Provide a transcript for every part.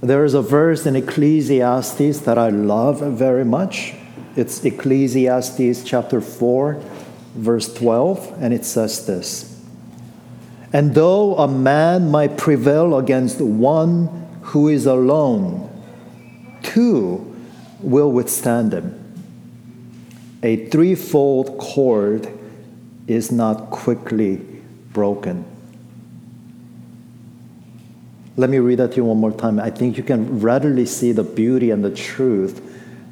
There is a verse in Ecclesiastes that I love very much. It's Ecclesiastes chapter 4, verse 12, and it says this And though a man might prevail against one who is alone, two will withstand him. A threefold cord is not quickly broken. Let me read that to you one more time. I think you can readily see the beauty and the truth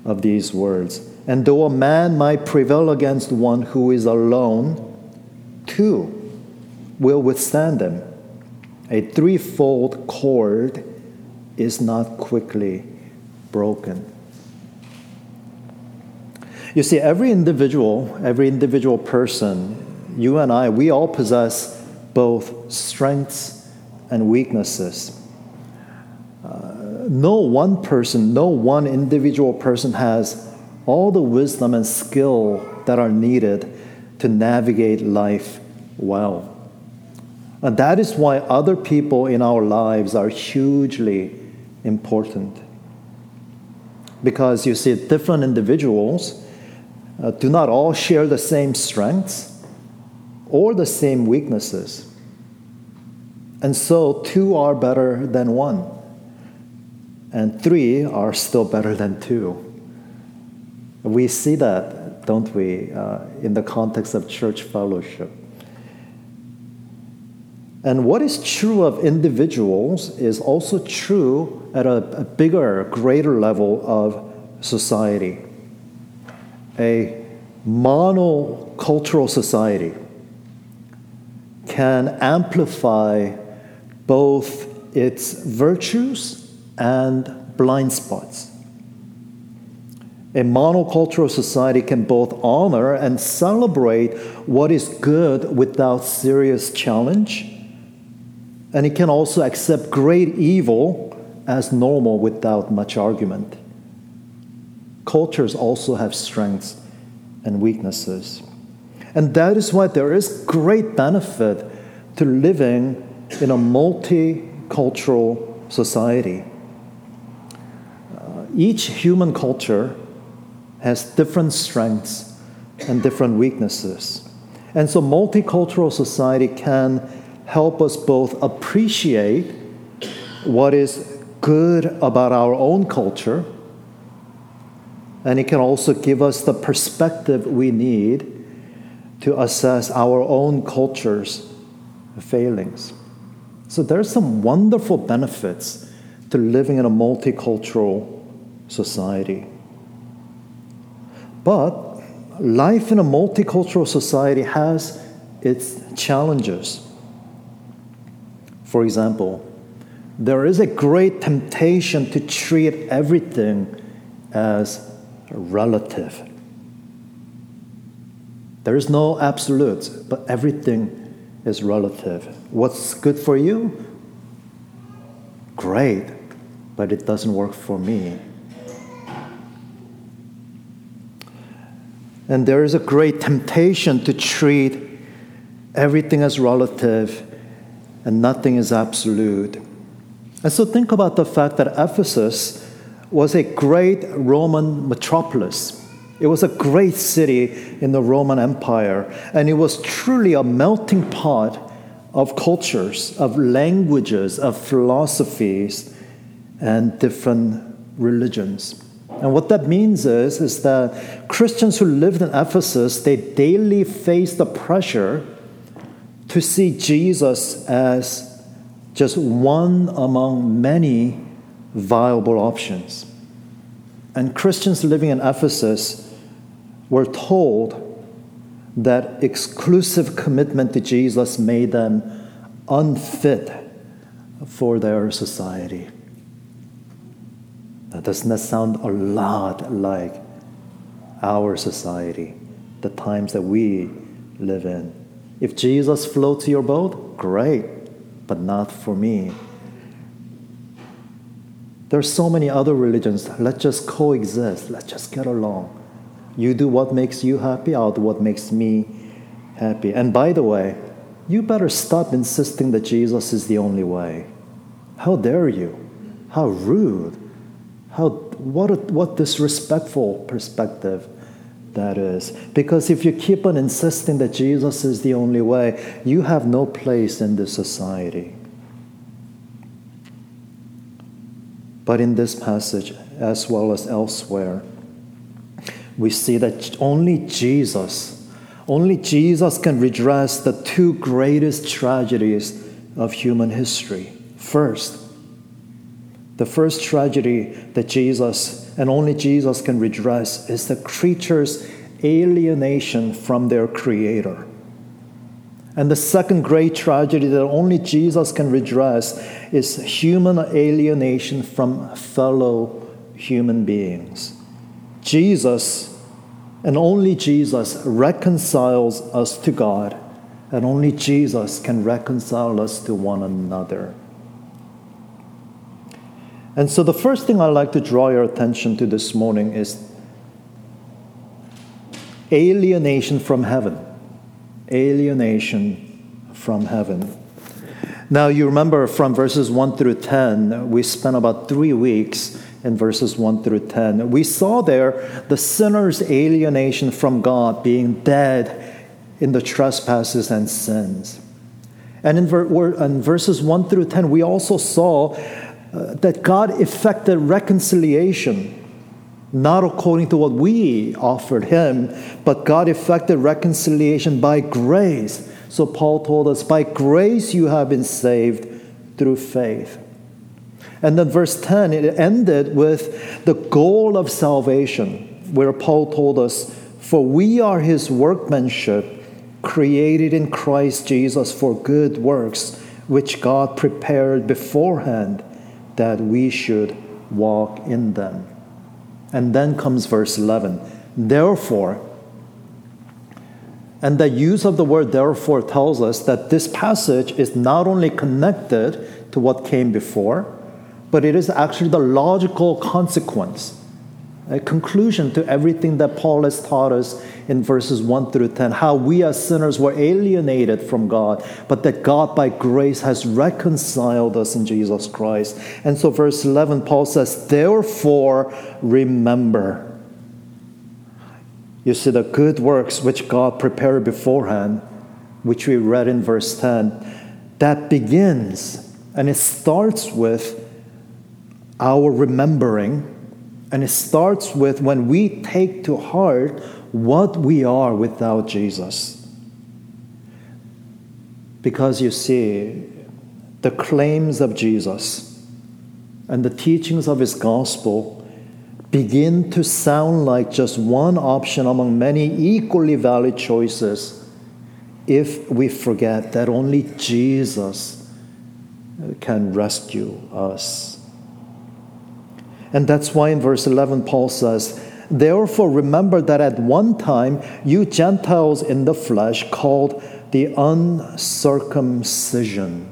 of these words. And though a man might prevail against one who is alone, two will withstand them. A threefold cord is not quickly broken. You see, every individual, every individual person, you and I, we all possess both strengths and weaknesses. Uh, no one person, no one individual person has all the wisdom and skill that are needed to navigate life well. And that is why other people in our lives are hugely important. Because you see, different individuals uh, do not all share the same strengths or the same weaknesses. And so, two are better than one, and three are still better than two. We see that, don't we, uh, in the context of church fellowship. And what is true of individuals is also true at a, a bigger, greater level of society. A monocultural society can amplify both its virtues and blind spots. A monocultural society can both honor and celebrate what is good without serious challenge and it can also accept great evil as normal without much argument. Cultures also have strengths and weaknesses. And that is why there is great benefit to living in a multicultural society. Uh, each human culture has different strengths and different weaknesses. And so, multicultural society can help us both appreciate what is good about our own culture, and it can also give us the perspective we need to assess our own culture's failings. So there's some wonderful benefits to living in a multicultural society. But life in a multicultural society has its challenges. For example, there is a great temptation to treat everything as relative. There is no absolute, but everything is relative. What's good for you? Great, but it doesn't work for me. And there is a great temptation to treat everything as relative and nothing is absolute. And so think about the fact that Ephesus was a great Roman metropolis. It was a great city in the Roman Empire, and it was truly a melting pot of cultures, of languages, of philosophies, and different religions. And what that means is, is that Christians who lived in Ephesus, they daily faced the pressure to see Jesus as just one among many viable options. And Christians living in Ephesus were told that exclusive commitment to Jesus made them unfit for their society. Now, doesn't that sound a lot like our society, the times that we live in? If Jesus floats your boat, great, but not for me. There's so many other religions. Let's just coexist. Let's just get along. You do what makes you happy, I'll do what makes me happy. And by the way, you better stop insisting that Jesus is the only way. How dare you? How rude. How, what, a, what disrespectful perspective that is. Because if you keep on insisting that Jesus is the only way, you have no place in this society. But in this passage, as well as elsewhere, we see that only Jesus, only Jesus can redress the two greatest tragedies of human history. First, the first tragedy that Jesus and only Jesus can redress is the creature's alienation from their Creator. And the second great tragedy that only Jesus can redress is human alienation from fellow human beings. Jesus and only Jesus reconciles us to God, and only Jesus can reconcile us to one another. And so, the first thing I'd like to draw your attention to this morning is alienation from heaven. Alienation from heaven. Now, you remember from verses 1 through 10, we spent about three weeks in verses 1 through 10. We saw there the sinner's alienation from God, being dead in the trespasses and sins. And in, ver- in verses 1 through 10, we also saw uh, that God effected reconciliation, not according to what we offered Him, but God effected reconciliation by grace. So Paul told us, by grace you have been saved through faith. And then verse 10, it ended with the goal of salvation, where Paul told us, For we are his workmanship, created in Christ Jesus for good works, which God prepared beforehand that we should walk in them. And then comes verse 11. Therefore, and the use of the word therefore tells us that this passage is not only connected to what came before, but it is actually the logical consequence a conclusion to everything that Paul has taught us in verses 1 through 10 how we as sinners were alienated from God, but that God by grace has reconciled us in Jesus Christ. And so, verse 11, Paul says, Therefore, remember. You see, the good works which God prepared beforehand, which we read in verse 10, that begins and it starts with our remembering and it starts with when we take to heart what we are without Jesus. Because you see, the claims of Jesus and the teachings of his gospel begin to sound like just one option among many equally valid choices if we forget that only Jesus can rescue us. And that's why in verse 11, Paul says, Therefore, remember that at one time you Gentiles in the flesh called the uncircumcision.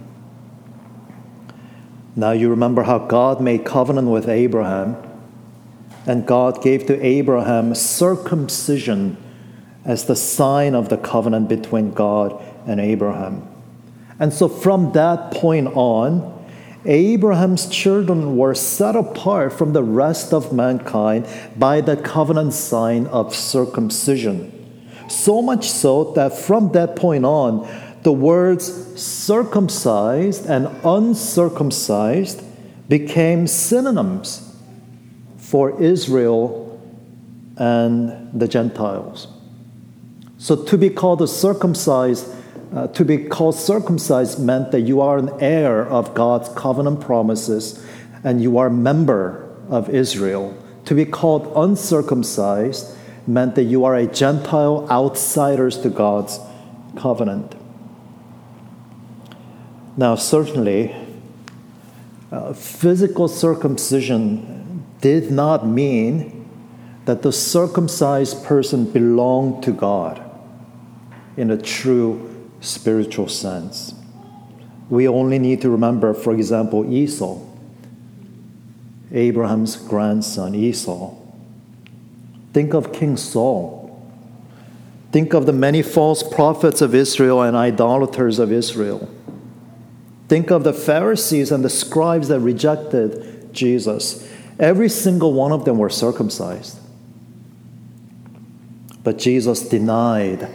Now you remember how God made covenant with Abraham, and God gave to Abraham circumcision as the sign of the covenant between God and Abraham. And so from that point on, Abraham's children were set apart from the rest of mankind by the covenant sign of circumcision. So much so that from that point on, the words circumcised and uncircumcised became synonyms for Israel and the Gentiles. So to be called a circumcised uh, to be called circumcised meant that you are an heir of God's covenant promises and you are a member of Israel. To be called uncircumcised meant that you are a Gentile outsiders to God's covenant. Now, certainly, uh, physical circumcision did not mean that the circumcised person belonged to God in a true spiritual sense. We only need to remember, for example, Esau, Abraham's grandson, Esau. Think of King Saul. Think of the many false prophets of Israel and idolaters of Israel. Think of the Pharisees and the scribes that rejected Jesus, every single one of them were circumcised. But Jesus denied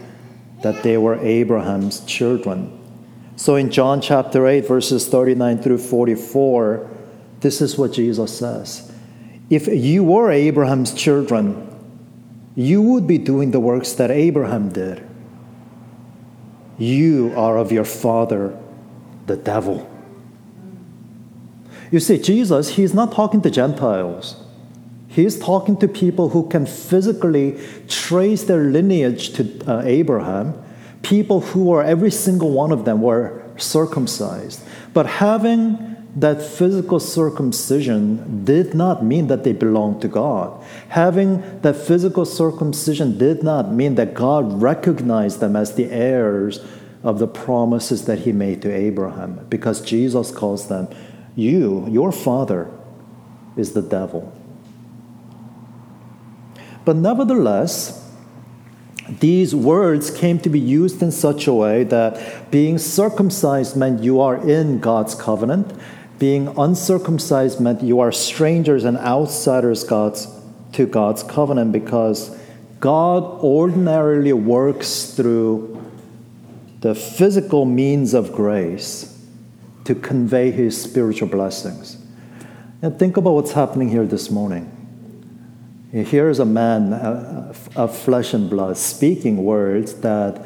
that they were Abraham's children. So in John chapter 8, verses 39 through 44, this is what Jesus says If you were Abraham's children, you would be doing the works that Abraham did. You are of your father, the devil. You see, Jesus, he's not talking to Gentiles. He's talking to people who can physically trace their lineage to uh, Abraham, people who are, every single one of them were circumcised. But having that physical circumcision did not mean that they belonged to God. Having that physical circumcision did not mean that God recognized them as the heirs of the promises that He made to Abraham, because Jesus calls them, You, your father, is the devil. But nevertheless, these words came to be used in such a way that being circumcised meant you are in God's covenant, being uncircumcised meant you are strangers and outsiders God's, to God's covenant because God ordinarily works through the physical means of grace to convey his spiritual blessings. And think about what's happening here this morning. Here is a man of flesh and blood speaking words that,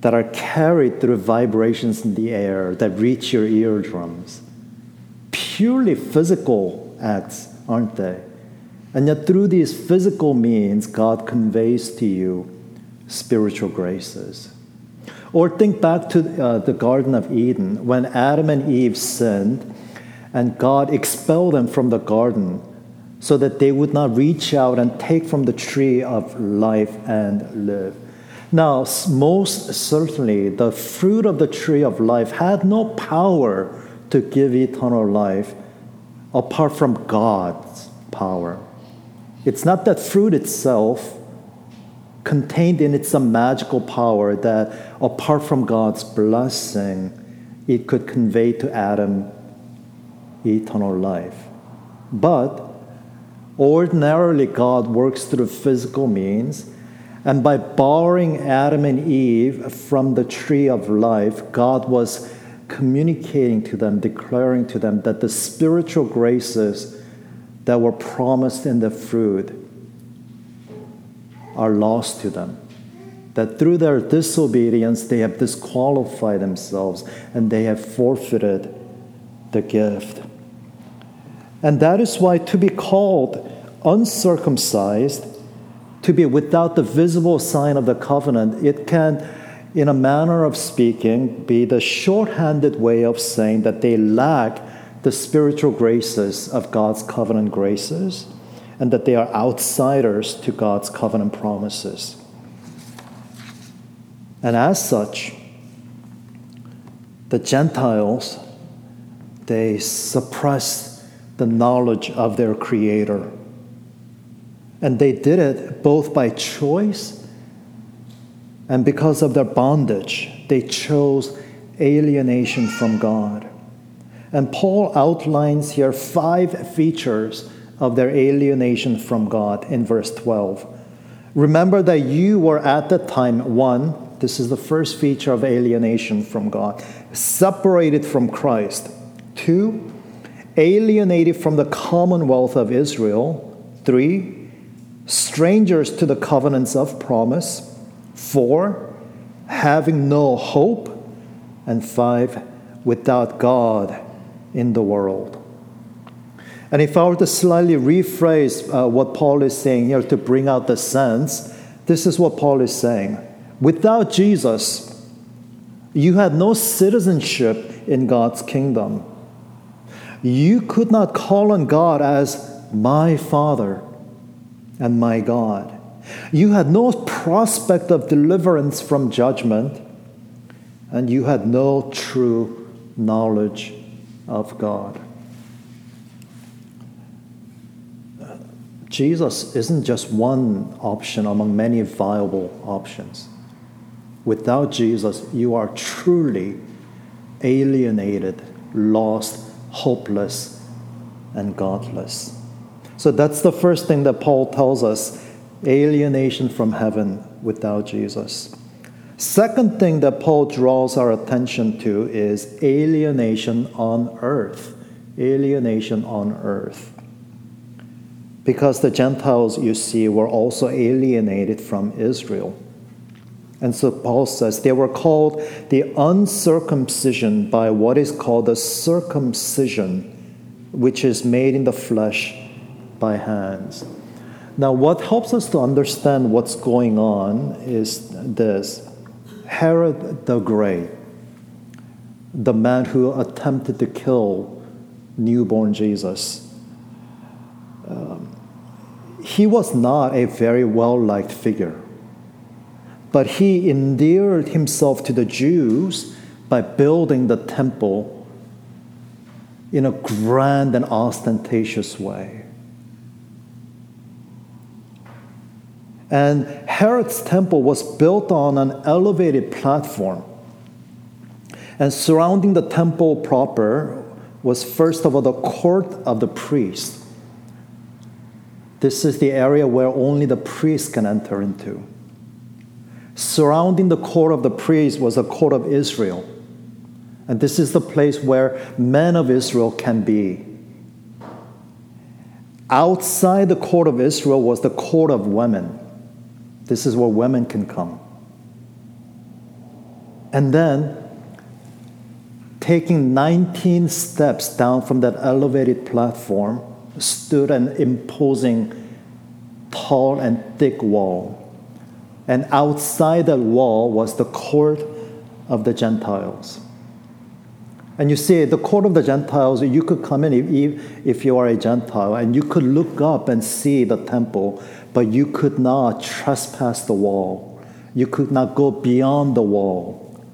that are carried through vibrations in the air that reach your eardrums purely physical acts, aren't they? And yet, through these physical means, God conveys to you spiritual graces. Or think back to uh, the Garden of Eden when Adam and Eve sinned and God expelled them from the garden so that they would not reach out and take from the tree of life and live. Now, most certainly, the fruit of the tree of life had no power to give eternal life apart from God's power. It's not that fruit itself contained in it some magical power that apart from God's blessing, it could convey to Adam eternal life. But ordinarily, God works through physical means. And by barring Adam and Eve from the tree of life, God was communicating to them, declaring to them that the spiritual graces that were promised in the fruit are lost to them. That through their disobedience, they have disqualified themselves and they have forfeited the gift. And that is why to be called uncircumcised, to be without the visible sign of the covenant, it can in a manner of speaking, be the shorthanded way of saying that they lack the spiritual graces of God's covenant graces and that they are outsiders to God's covenant promises. And as such, the Gentiles, they suppress the knowledge of their Creator. And they did it both by choice and because of their bondage, they chose alienation from God. And Paul outlines here five features of their alienation from God in verse 12. Remember that you were at the time, one, this is the first feature of alienation from God, separated from Christ. Two, alienated from the commonwealth of Israel. Three, strangers to the covenants of promise. Four, having no hope. And five, without God in the world. And if I were to slightly rephrase uh, what Paul is saying here to bring out the sense, this is what Paul is saying. Without Jesus, you had no citizenship in God's kingdom. You could not call on God as my Father and my God. You had no prospect of deliverance from judgment, and you had no true knowledge of God. Jesus isn't just one option among many viable options. Without Jesus, you are truly alienated, lost, hopeless, and godless. So that's the first thing that Paul tells us alienation from heaven without Jesus. Second thing that Paul draws our attention to is alienation on earth. Alienation on earth. Because the Gentiles, you see, were also alienated from Israel. And so Paul says they were called the uncircumcision by what is called the circumcision, which is made in the flesh by hands. Now, what helps us to understand what's going on is this Herod the Great, the man who attempted to kill newborn Jesus, um, he was not a very well liked figure. But he endeared himself to the Jews by building the temple in a grand and ostentatious way. And Herod's temple was built on an elevated platform. And surrounding the temple proper was first of all the court of the priest. This is the area where only the priest can enter into. Surrounding the court of the priest was the court of Israel. And this is the place where men of Israel can be. Outside the court of Israel was the court of women. This is where women can come. And then, taking 19 steps down from that elevated platform, stood an imposing, tall, and thick wall. And outside that wall was the court of the Gentiles. And you see, the court of the Gentiles, you could come in if, if you are a Gentile, and you could look up and see the temple but you could not trespass the wall. You could not go beyond the wall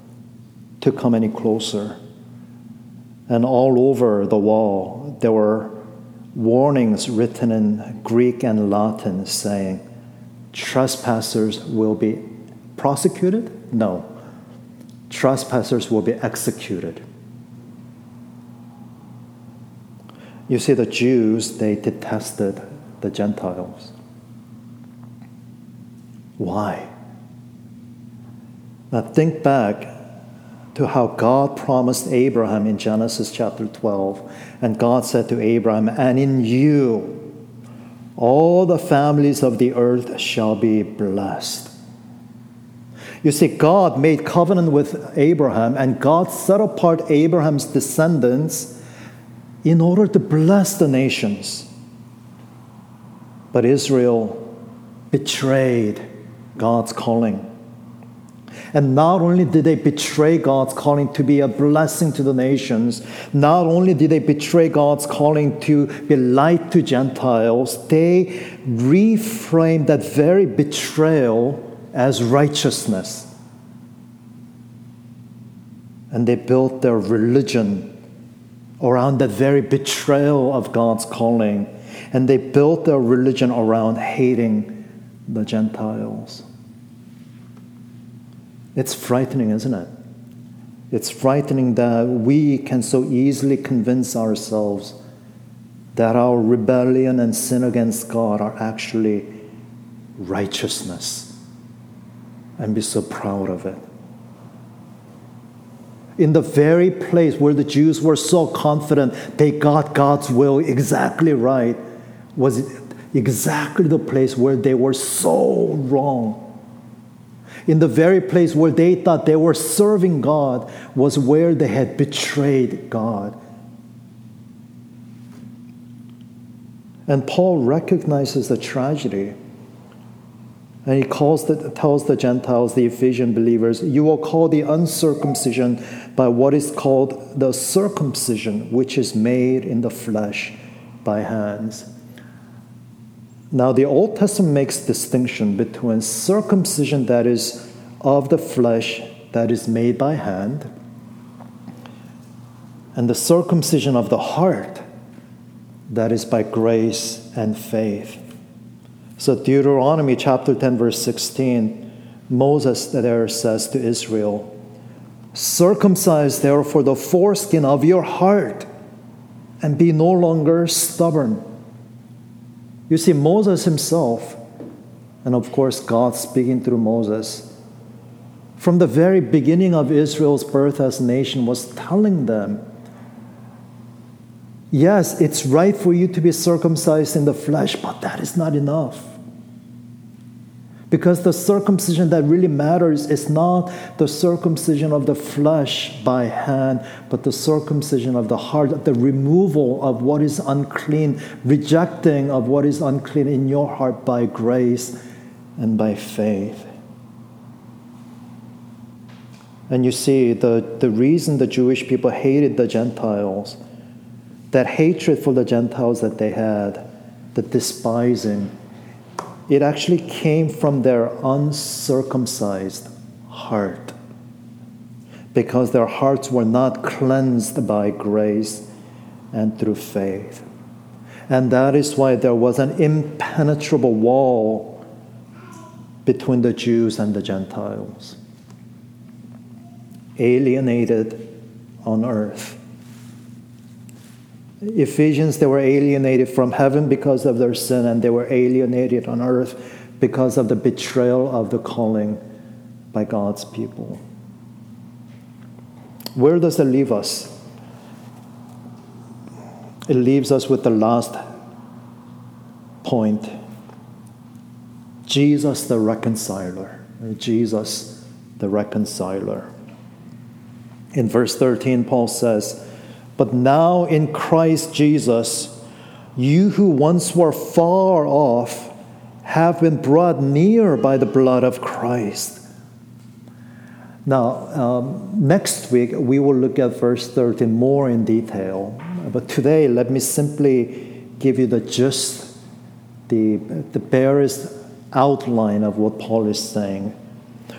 to come any closer. And all over the wall, there were warnings written in Greek and Latin saying, trespassers will be prosecuted? No. Trespassers will be executed. You see, the Jews, they detested the Gentiles. Why? Now think back to how God promised Abraham in Genesis chapter 12. And God said to Abraham, And in you all the families of the earth shall be blessed. You see, God made covenant with Abraham, and God set apart Abraham's descendants in order to bless the nations. But Israel betrayed God's calling. And not only did they betray God's calling to be a blessing to the nations, not only did they betray God's calling to be light to Gentiles, they reframed that very betrayal as righteousness. And they built their religion around that very betrayal of God's calling. And they built their religion around hating the Gentiles. It's frightening, isn't it? It's frightening that we can so easily convince ourselves that our rebellion and sin against God are actually righteousness and be so proud of it. In the very place where the Jews were so confident they got God's will exactly right was exactly the place where they were so wrong. In the very place where they thought they were serving God was where they had betrayed God. And Paul recognizes the tragedy. And he calls the, tells the Gentiles, the Ephesian believers, you will call the uncircumcision by what is called the circumcision, which is made in the flesh by hands. Now, the Old Testament makes distinction between circumcision that is of the flesh, that is made by hand, and the circumcision of the heart, that is by grace and faith. So, Deuteronomy chapter 10, verse 16, Moses there says to Israel, Circumcise therefore the foreskin of your heart and be no longer stubborn. You see, Moses himself, and of course, God speaking through Moses, from the very beginning of Israel's birth as a nation, was telling them yes, it's right for you to be circumcised in the flesh, but that is not enough. Because the circumcision that really matters is not the circumcision of the flesh by hand, but the circumcision of the heart, the removal of what is unclean, rejecting of what is unclean in your heart by grace and by faith. And you see, the, the reason the Jewish people hated the Gentiles, that hatred for the Gentiles that they had, the despising, it actually came from their uncircumcised heart because their hearts were not cleansed by grace and through faith. And that is why there was an impenetrable wall between the Jews and the Gentiles. Alienated on earth Ephesians, they were alienated from heaven because of their sin, and they were alienated on earth because of the betrayal of the calling by God's people. Where does it leave us? It leaves us with the last point Jesus the reconciler. Jesus the reconciler. In verse 13, Paul says, but now in Christ Jesus, you who once were far off have been brought near by the blood of Christ. Now, um, next week we will look at verse 13 more in detail. But today, let me simply give you the gist, the, the barest outline of what Paul is saying.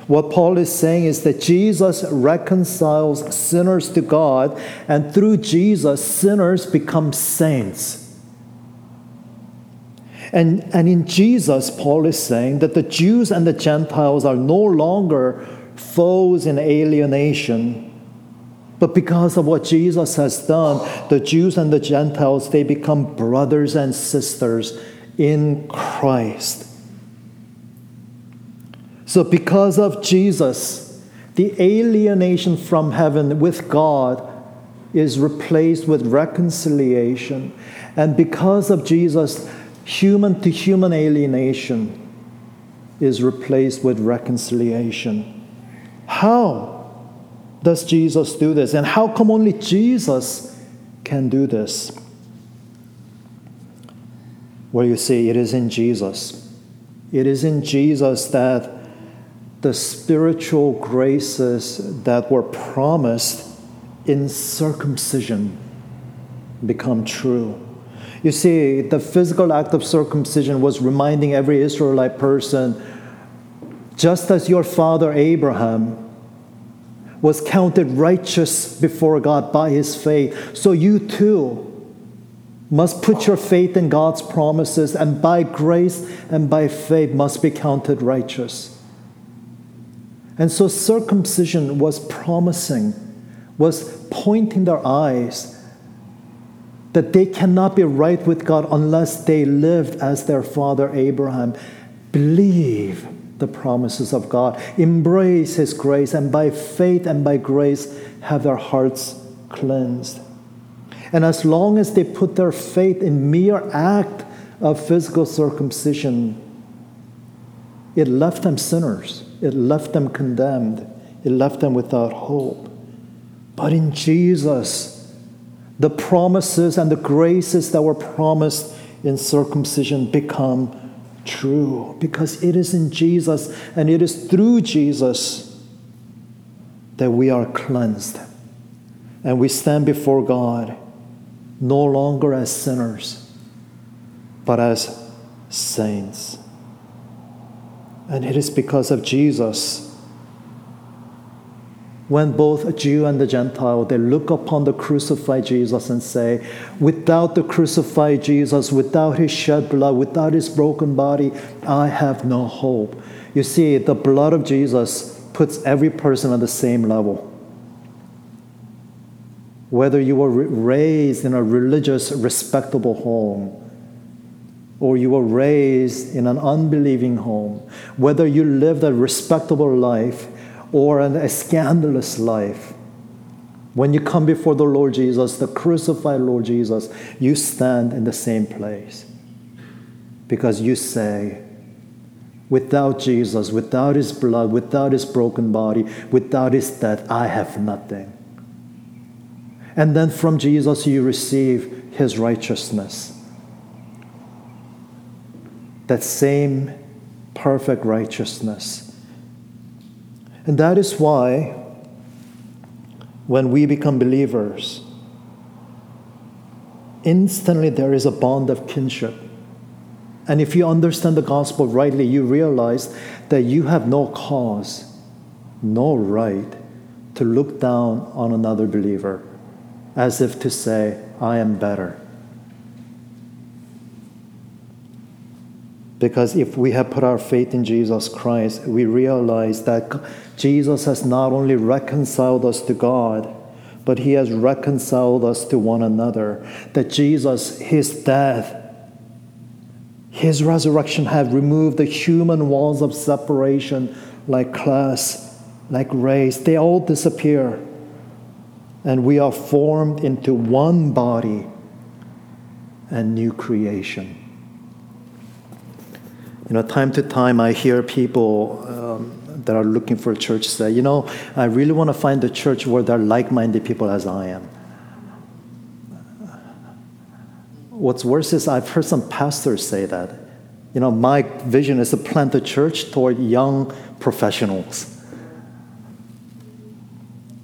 What Paul is saying is that Jesus reconciles sinners to God, and through Jesus, sinners become saints. And, and in Jesus, Paul is saying that the Jews and the Gentiles are no longer foes in alienation. But because of what Jesus has done, the Jews and the Gentiles, they become brothers and sisters in Christ. So, because of Jesus, the alienation from heaven with God is replaced with reconciliation. And because of Jesus, human to human alienation is replaced with reconciliation. How does Jesus do this? And how come only Jesus can do this? Well, you see, it is in Jesus. It is in Jesus that the spiritual graces that were promised in circumcision become true. You see, the physical act of circumcision was reminding every Israelite person just as your father Abraham was counted righteous before God by his faith, so you too must put your faith in God's promises, and by grace and by faith must be counted righteous. And so circumcision was promising, was pointing their eyes that they cannot be right with God unless they lived as their father Abraham. Believe the promises of God, embrace His grace, and by faith and by grace have their hearts cleansed. And as long as they put their faith in mere act of physical circumcision, it left them sinners. It left them condemned. It left them without hope. But in Jesus, the promises and the graces that were promised in circumcision become true because it is in Jesus and it is through Jesus that we are cleansed and we stand before God no longer as sinners but as saints. And it is because of Jesus. When both a Jew and the Gentile, they look upon the crucified Jesus and say, without the crucified Jesus, without his shed blood, without his broken body, I have no hope. You see, the blood of Jesus puts every person on the same level. whether you were raised in a religious, respectable home, or you were raised in an unbelieving home, whether you lived a respectable life or a scandalous life, when you come before the Lord Jesus, the crucified Lord Jesus, you stand in the same place. Because you say, without Jesus, without his blood, without his broken body, without his death, I have nothing. And then from Jesus, you receive his righteousness. That same perfect righteousness. And that is why, when we become believers, instantly there is a bond of kinship. And if you understand the gospel rightly, you realize that you have no cause, no right to look down on another believer as if to say, I am better. Because if we have put our faith in Jesus Christ, we realize that Jesus has not only reconciled us to God, but he has reconciled us to one another. That Jesus, his death, his resurrection have removed the human walls of separation like class, like race. They all disappear and we are formed into one body and new creation. You know, time to time I hear people um, that are looking for a church say, you know, I really want to find a church where there are like minded people as I am. What's worse is I've heard some pastors say that. You know, my vision is to plant a church toward young professionals.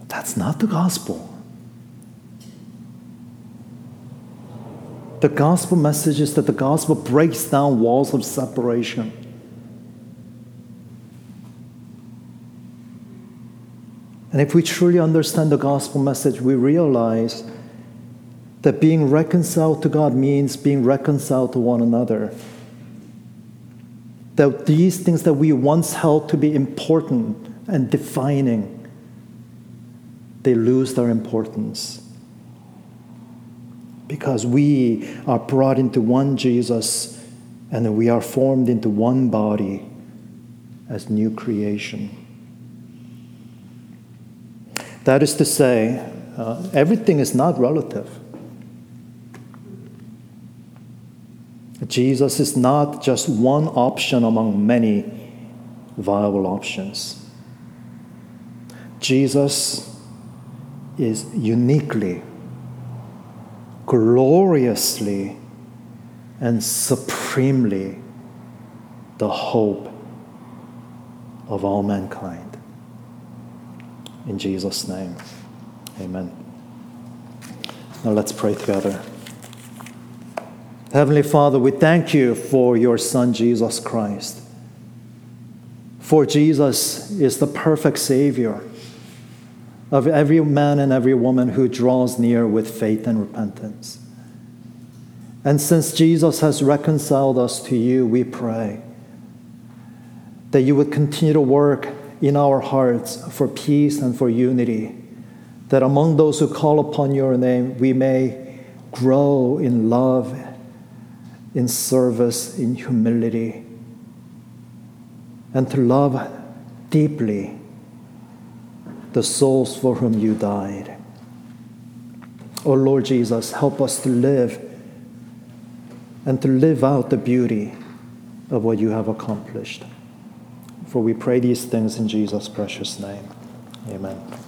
That's not the gospel. The gospel message is that the gospel breaks down walls of separation. And if we truly understand the gospel message, we realize that being reconciled to God means being reconciled to one another. That these things that we once held to be important and defining, they lose their importance because we are brought into one Jesus and we are formed into one body as new creation. That is to say, uh, everything is not relative. Jesus is not just one option among many viable options. Jesus is uniquely gloriously and supremely the hope of all mankind. In Jesus' name, amen. Now let's pray together. Heavenly Father, we thank you for your Son, Jesus Christ. For Jesus is the perfect Savior of every man and every woman who draws near with faith and repentance. And since Jesus has reconciled us to you, we pray that you would continue to work in our hearts for peace and for unity, that among those who call upon your name, we may grow in love, in service, in humility, and to love deeply the souls for whom you died. Oh Lord Jesus, help us to live and to live out the beauty of what you have accomplished. For we pray these things in Jesus' precious name. Amen.